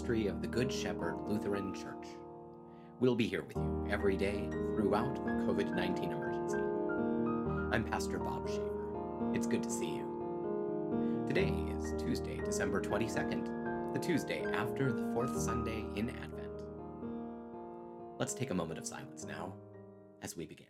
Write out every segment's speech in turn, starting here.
ministry of the Good Shepherd Lutheran Church. We'll be here with you every day throughout the COVID 19 emergency. I'm Pastor Bob Shaver. It's good to see you. Today is Tuesday, December 22nd, the Tuesday after the fourth Sunday in Advent. Let's take a moment of silence now as we begin.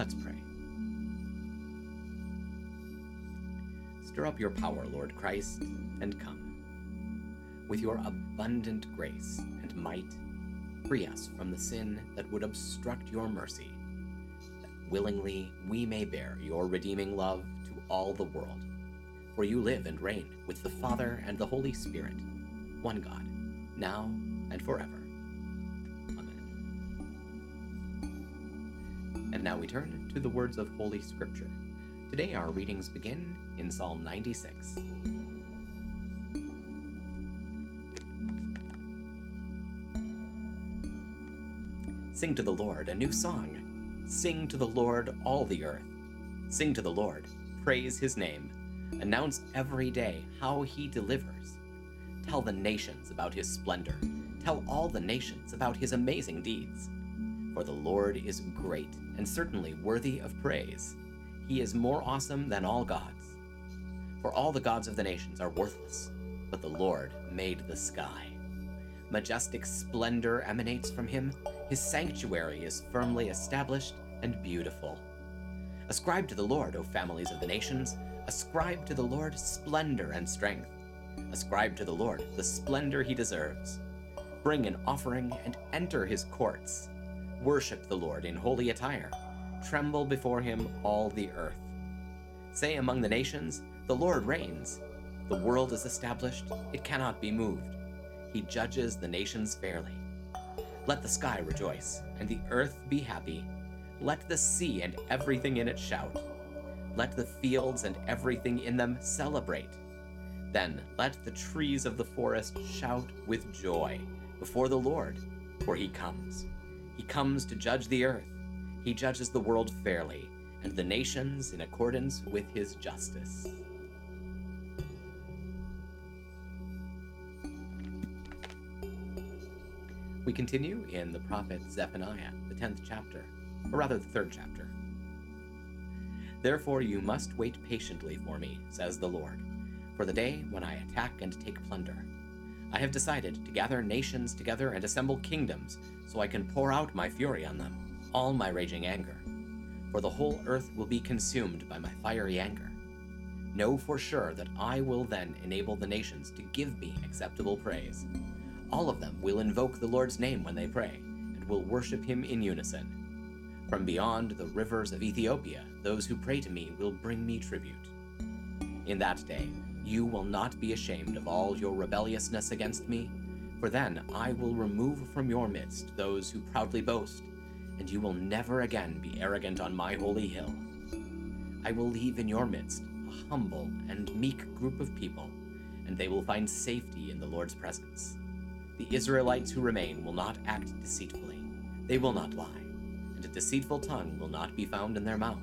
Let's pray. Stir up your power, Lord Christ, and come. With your abundant grace and might, free us from the sin that would obstruct your mercy, that willingly we may bear your redeeming love to all the world. For you live and reign with the Father and the Holy Spirit, one God, now and forever. And now we turn to the words of Holy Scripture. Today our readings begin in Psalm 96. Sing to the Lord a new song. Sing to the Lord all the earth. Sing to the Lord, praise his name. Announce every day how he delivers. Tell the nations about his splendor. Tell all the nations about his amazing deeds. For the Lord is great and certainly worthy of praise. He is more awesome than all gods. For all the gods of the nations are worthless, but the Lord made the sky. Majestic splendor emanates from him. His sanctuary is firmly established and beautiful. Ascribe to the Lord, O families of the nations. Ascribe to the Lord splendor and strength. Ascribe to the Lord the splendor he deserves. Bring an offering and enter his courts. Worship the Lord in holy attire. Tremble before him, all the earth. Say among the nations, The Lord reigns. The world is established, it cannot be moved. He judges the nations fairly. Let the sky rejoice, and the earth be happy. Let the sea and everything in it shout. Let the fields and everything in them celebrate. Then let the trees of the forest shout with joy before the Lord, for he comes. He comes to judge the earth. He judges the world fairly, and the nations in accordance with his justice. We continue in the prophet Zephaniah, the 10th chapter, or rather the third chapter. Therefore you must wait patiently for me, says the Lord, for the day when I attack and take plunder. I have decided to gather nations together and assemble kingdoms, so I can pour out my fury on them, all my raging anger. For the whole earth will be consumed by my fiery anger. Know for sure that I will then enable the nations to give me acceptable praise. All of them will invoke the Lord's name when they pray, and will worship him in unison. From beyond the rivers of Ethiopia, those who pray to me will bring me tribute. In that day, you will not be ashamed of all your rebelliousness against me, for then I will remove from your midst those who proudly boast, and you will never again be arrogant on my holy hill. I will leave in your midst a humble and meek group of people, and they will find safety in the Lord's presence. The Israelites who remain will not act deceitfully, they will not lie, and a deceitful tongue will not be found in their mouth.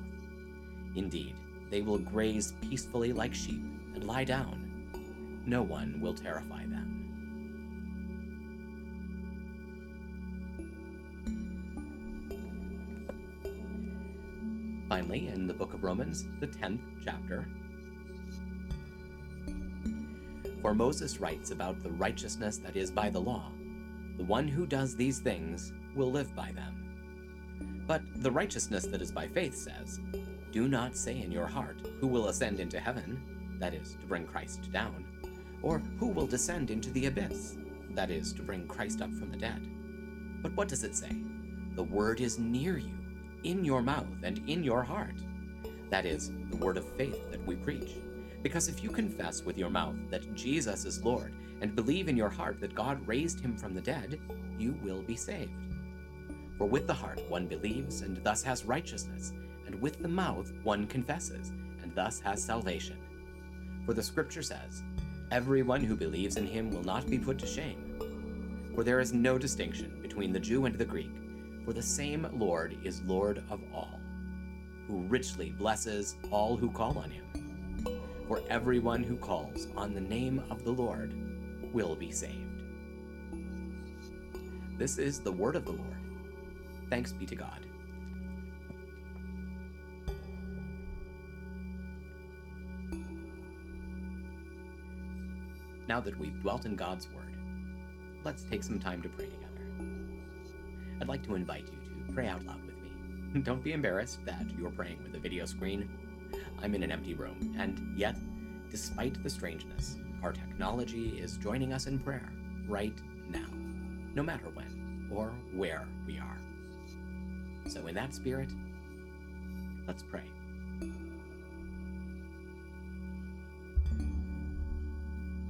Indeed, they will graze peacefully like sheep and lie down. No one will terrify them. Finally, in the book of Romans, the 10th chapter, for Moses writes about the righteousness that is by the law. The one who does these things will live by them. But the righteousness that is by faith says, Do not say in your heart, Who will ascend into heaven? That is, to bring Christ down. Or who will descend into the abyss? that is, to bring Christ up from the dead. But what does it say? The word is near you, in your mouth and in your heart. That is, the word of faith that we preach. Because if you confess with your mouth that Jesus is Lord and believe in your heart that God raised him from the dead, you will be saved. For with the heart one believes and thus has righteousness, and with the mouth one confesses and thus has salvation. For the scripture says, Everyone who believes in him will not be put to shame. For there is no distinction between the Jew and the Greek, for the same Lord is Lord of all, who richly blesses all who call on him. For everyone who calls on the name of the Lord will be saved. This is the word of the Lord. Thanks be to God. Now that we've dwelt in God's Word, let's take some time to pray together. I'd like to invite you to pray out loud with me. Don't be embarrassed that you're praying with a video screen. I'm in an empty room, and yet, despite the strangeness, our technology is joining us in prayer right now, no matter when or where we are. So, in that spirit, let's pray.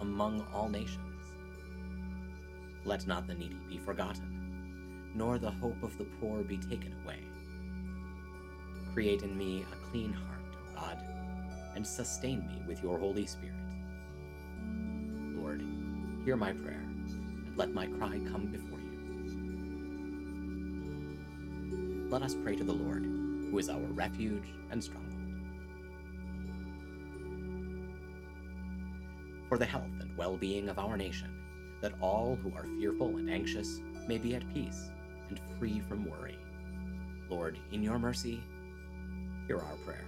among all nations. Let not the needy be forgotten, nor the hope of the poor be taken away. Create in me a clean heart, O God, and sustain me with your Holy Spirit. Lord, hear my prayer, and let my cry come before you. Let us pray to the Lord, who is our refuge and stronghold. For the health and well being of our nation, that all who are fearful and anxious may be at peace and free from worry. Lord, in your mercy, hear our prayer.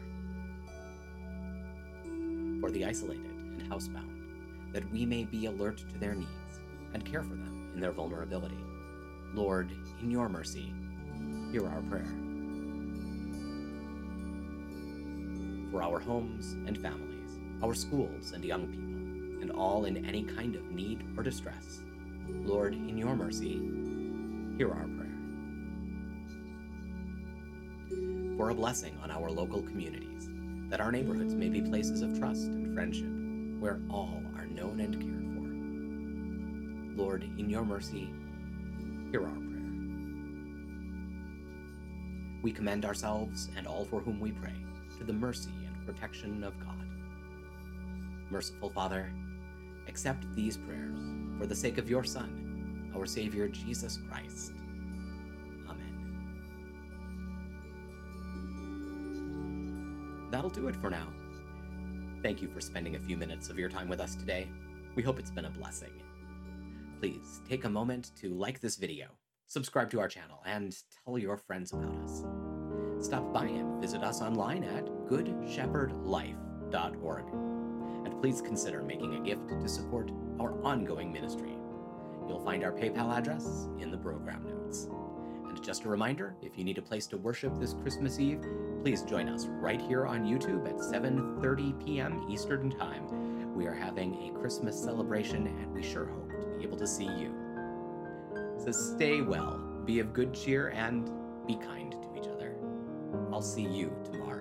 For the isolated and housebound, that we may be alert to their needs and care for them in their vulnerability. Lord, in your mercy, hear our prayer. For our homes and families, our schools and young people, and all in any kind of need or distress, Lord, in your mercy, hear our prayer. For a blessing on our local communities, that our neighborhoods may be places of trust and friendship, where all are known and cared for. Lord, in your mercy, hear our prayer. We commend ourselves and all for whom we pray to the mercy and protection of God. Merciful Father, accept these prayers for the sake of your Son, our Savior Jesus Christ. Amen. That'll do it for now. Thank you for spending a few minutes of your time with us today. We hope it's been a blessing. Please take a moment to like this video, subscribe to our channel, and tell your friends about us. Stop by and visit us online at goodshepherdlife.org. And please consider making a gift to support our ongoing ministry. You'll find our PayPal address in the program notes. And just a reminder, if you need a place to worship this Christmas Eve, please join us right here on YouTube at 7:30 p.m. Eastern Time. We are having a Christmas celebration and we sure hope to be able to see you. So stay well, be of good cheer and be kind to each other. I'll see you tomorrow.